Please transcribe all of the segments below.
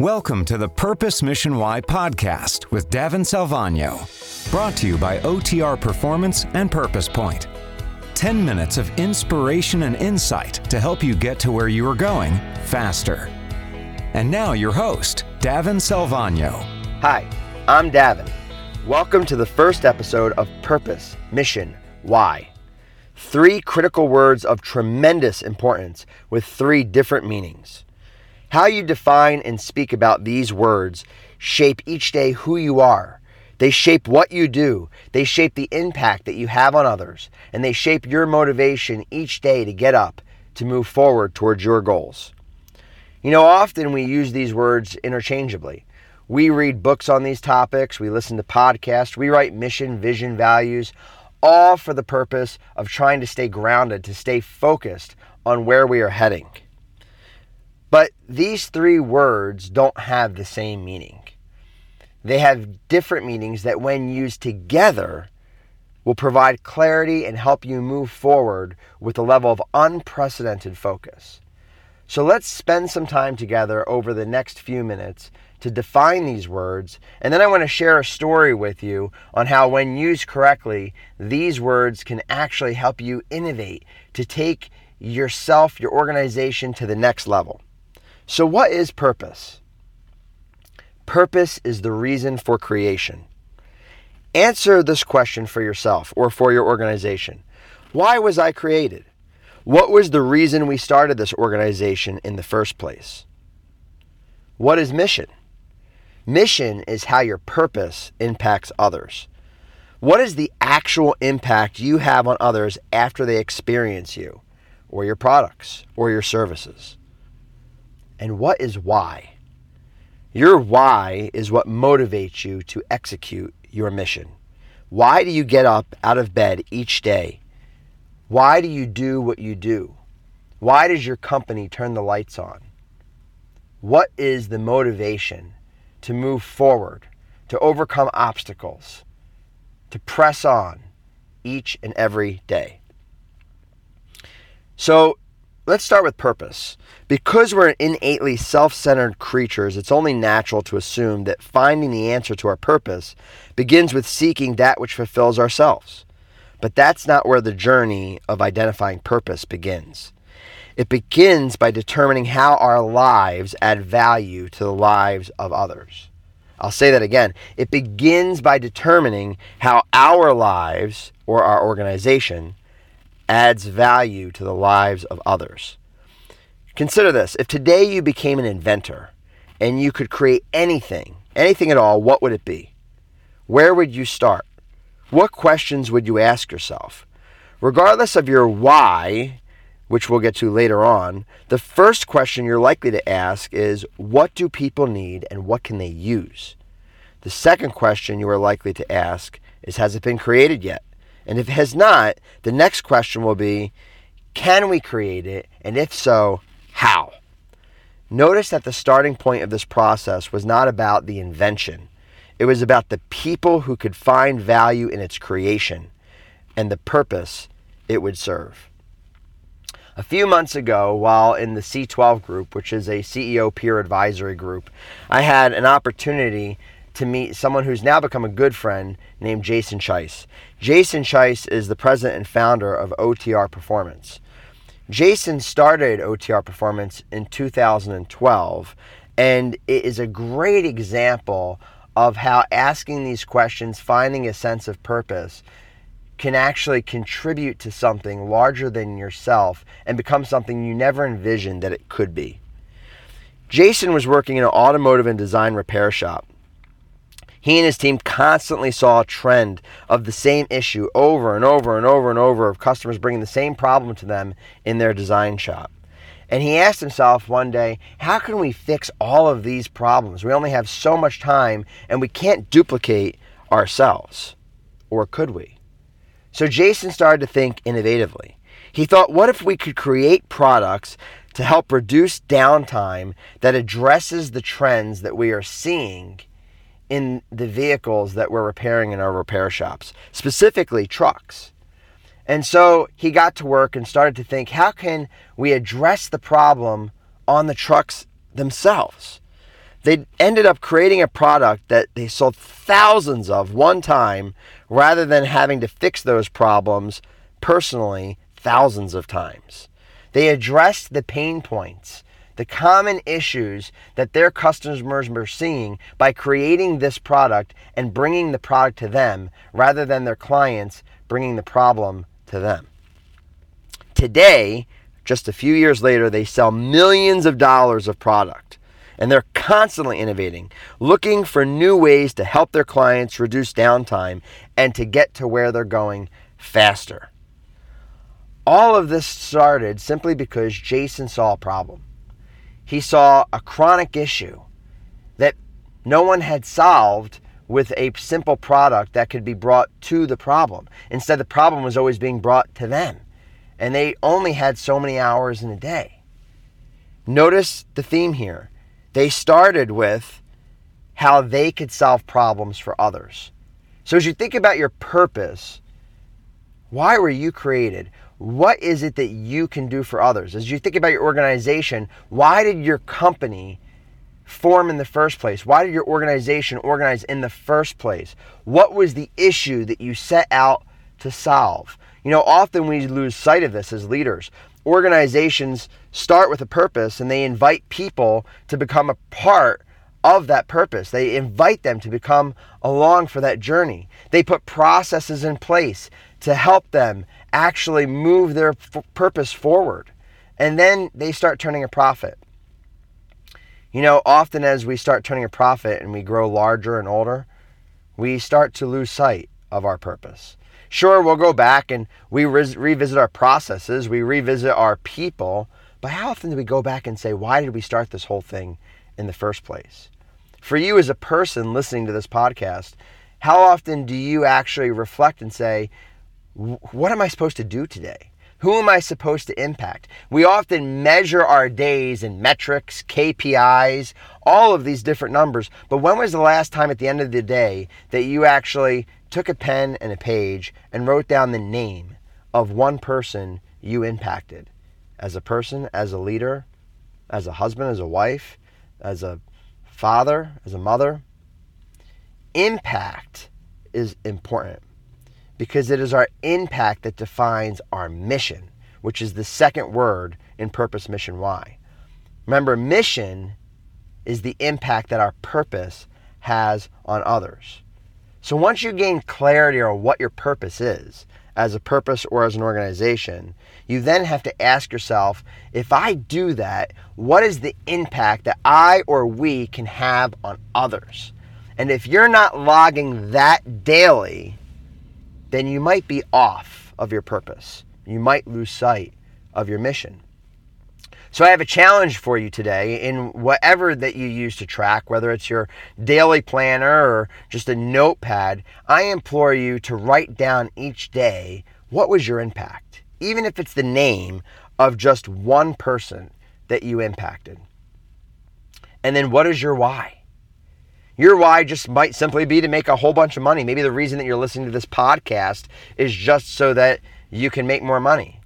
Welcome to the Purpose Mission Why podcast with Davin Salvagno, brought to you by OTR Performance and PurposePoint. 10 minutes of inspiration and insight to help you get to where you are going faster. And now, your host, Davin Salvagno. Hi, I'm Davin. Welcome to the first episode of Purpose, Mission, Why. Three critical words of tremendous importance with three different meanings. How you define and speak about these words shape each day who you are. They shape what you do. They shape the impact that you have on others. And they shape your motivation each day to get up, to move forward towards your goals. You know, often we use these words interchangeably. We read books on these topics, we listen to podcasts, we write mission, vision, values, all for the purpose of trying to stay grounded, to stay focused on where we are heading. But these three words don't have the same meaning. They have different meanings that, when used together, will provide clarity and help you move forward with a level of unprecedented focus. So let's spend some time together over the next few minutes to define these words, and then I want to share a story with you on how, when used correctly, these words can actually help you innovate to take yourself, your organization to the next level. So, what is purpose? Purpose is the reason for creation. Answer this question for yourself or for your organization. Why was I created? What was the reason we started this organization in the first place? What is mission? Mission is how your purpose impacts others. What is the actual impact you have on others after they experience you, or your products, or your services? And what is why? Your why is what motivates you to execute your mission. Why do you get up out of bed each day? Why do you do what you do? Why does your company turn the lights on? What is the motivation to move forward, to overcome obstacles, to press on each and every day? So, Let's start with purpose. Because we're innately self centered creatures, it's only natural to assume that finding the answer to our purpose begins with seeking that which fulfills ourselves. But that's not where the journey of identifying purpose begins. It begins by determining how our lives add value to the lives of others. I'll say that again. It begins by determining how our lives or our organization adds value to the lives of others. Consider this if today you became an inventor and you could create anything, anything at all, what would it be? Where would you start? What questions would you ask yourself? Regardless of your why, which we'll get to later on, the first question you're likely to ask is what do people need and what can they use? The second question you are likely to ask is has it been created yet? And if it has not, the next question will be can we create it? And if so, how? Notice that the starting point of this process was not about the invention, it was about the people who could find value in its creation and the purpose it would serve. A few months ago, while in the C12 group, which is a CEO peer advisory group, I had an opportunity to meet someone who's now become a good friend named Jason Chice. Jason Chice is the president and founder of OTR Performance. Jason started OTR Performance in 2012, and it is a great example of how asking these questions, finding a sense of purpose, can actually contribute to something larger than yourself and become something you never envisioned that it could be. Jason was working in an automotive and diesel repair shop. He and his team constantly saw a trend of the same issue over and over and over and over of customers bringing the same problem to them in their diesel shop. And he asked himself one day, how can we fix all of these problems? We only have so much time and we can't duplicate ourselves. Or could we? So Jason started to think innovatively. He thought, what if we could create products to help reduce downtime that addresses the trends that we are seeing in the vehicles that we're repairing in our repair shops, specifically trucks. And so he got to work and started to think how can we address the problem on the trucks themselves? they ended up creating a product that they sold thousands of one time rather than having to fix those problems personally thousands of times. They addressed the pain points, the common issues that their customers were seeing by creating this product and bringing the product to them rather than their clients bringing the problem to them. Today, just a few years later, they sell millions of dollars of product and they're constantly innovating, looking for new ways to help their clients reduce downtime and to get to where they're going faster. All of this started simply because Jason saw a problem. He saw a chronic issue that no one had solved with a simple product that could be brought to the problem. Instead, the problem was always being brought to them. And they only had so many hours in a day. Notice the theme here. They started with how they could solve problems for others. So, as you think about your purpose, why were you created? What is it that you can do for others? As you think about your organization, why did your company form in the first place? Why did your organization organize in the first place? What was the issue that you set out to solve? You know, often we lose sight of this as leaders organizations start with a purpose and they invite people to become a part of that purpose. They invite them to become along for that journey. They put processes in place to help them actually move their f- purpose forward. And then they start turning a profit. You know, often as we start turning a profit and we grow larger and older, we start to lose sight of our purpose. Sure, we'll go back and we re- revisit our processes, we revisit our people, but how often do we go back and say, why did we start this whole thing in the first place? For you as a person listening to this podcast, how often do you actually reflect and say, what am I supposed to do today? Who am I supposed to impact? We often measure our days in metrics, KPIs, all of these different numbers. But when was the last time at the end of the day that you actually took a pen and a page and wrote down the name of one person you impacted as a person, as a leader, as a husband, as a wife, as a father, as a mother. Impact is important because it is our impact that defines our mission, which is the second word in Purpose Mission Why. Remember, mission is the impact that our purpose has on others. So once you gain clarity on what your purpose is, as a purpose or as an organization, you then have to ask yourself if I do that, what is the impact that I or we can have on others? And if you're not logging that daily, then you might be off of your purpose. You might lose sight of your mission. So I have a challenge for you today in whatever that you use to track, whether it's your daily planner or just a notepad. I implore you to write down each day what was your impact, even if it's the name of just one person that you impacted. And then what is your why? Your why just might simply be to make a whole bunch of money. Maybe the reason that you're listening to this podcast is just so that you can make more money.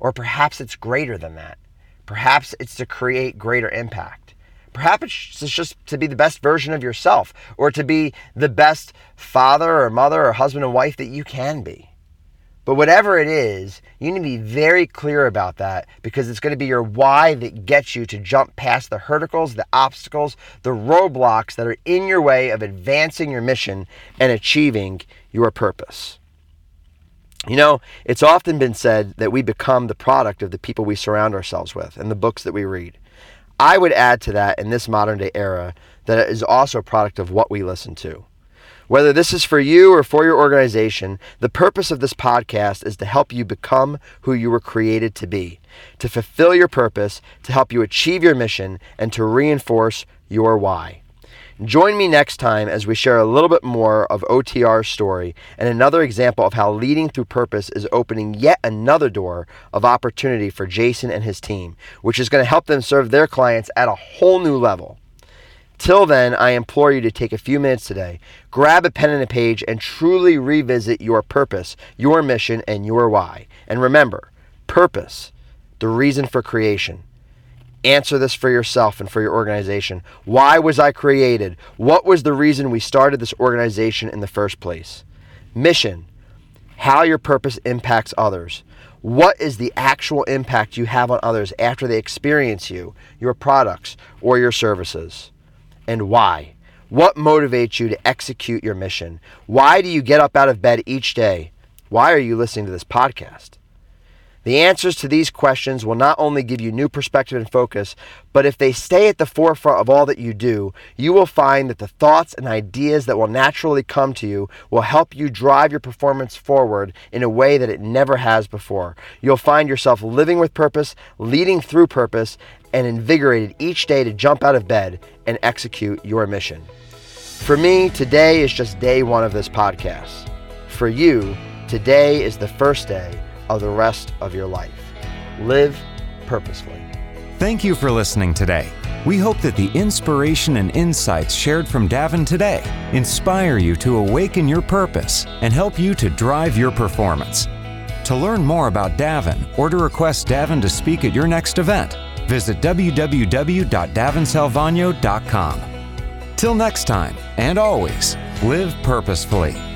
Or perhaps it's greater than that. Perhaps it's to create greater impact. Perhaps it's just to be the best version of yourself or to be the best father or mother or husband and wife that you can be. But whatever it is, you need to be very clear about that because it's going to be your why that gets you to jump past the hurdles, the obstacles, the roadblocks that are in your way of advancing your mission and achieving your purpose. You know, it's often been said that we become the product of the people we surround ourselves with and the books that we read. I would add to that in this modern day era that it is also a product of what we listen to. Whether this is for you or for your organization, the purpose of this podcast is to help you become who you were created to be, to fulfill your purpose, to help you achieve your mission, and to reinforce your why. Join me next time as we share a little bit more of OTR's story and another example of how leading through purpose is opening yet another door of opportunity for Jason and his team, which is going to help them serve their clients at a whole new level. Till then, I implore you to take a few minutes today, grab a pen and a page, and truly revisit your purpose, your mission, and your why. And remember purpose, the reason for creation, Answer this for yourself and for your organization. Why was I created? What was the reason we started this organization in the first place? Mission how your purpose impacts others. What is the actual impact you have on others after they experience you, your products, or your services? And why? What motivates you to execute your mission? Why do you get up out of bed each day? Why are you listening to this podcast? The answers to these questions will not only give you new perspective and focus, but if they stay at the forefront of all that you do, you will find that the thoughts and ideas that will naturally come to you will help you drive your performance forward in a way that it never has before. You'll find yourself living with purpose, leading through purpose, and invigorated each day to jump out of bed and execute your mission. For me, today is just day one of this podcast. For you, today is the first day of the rest of your life. Live purposefully. Thank you for listening today. We hope that the inspiration and insights shared from Davin today inspire you to awaken your purpose and help you to drive your performance. To learn more about Davin or to request Davin to speak at your next event, visit www.davinsalvagno.com. Till next time, and always, live purposefully.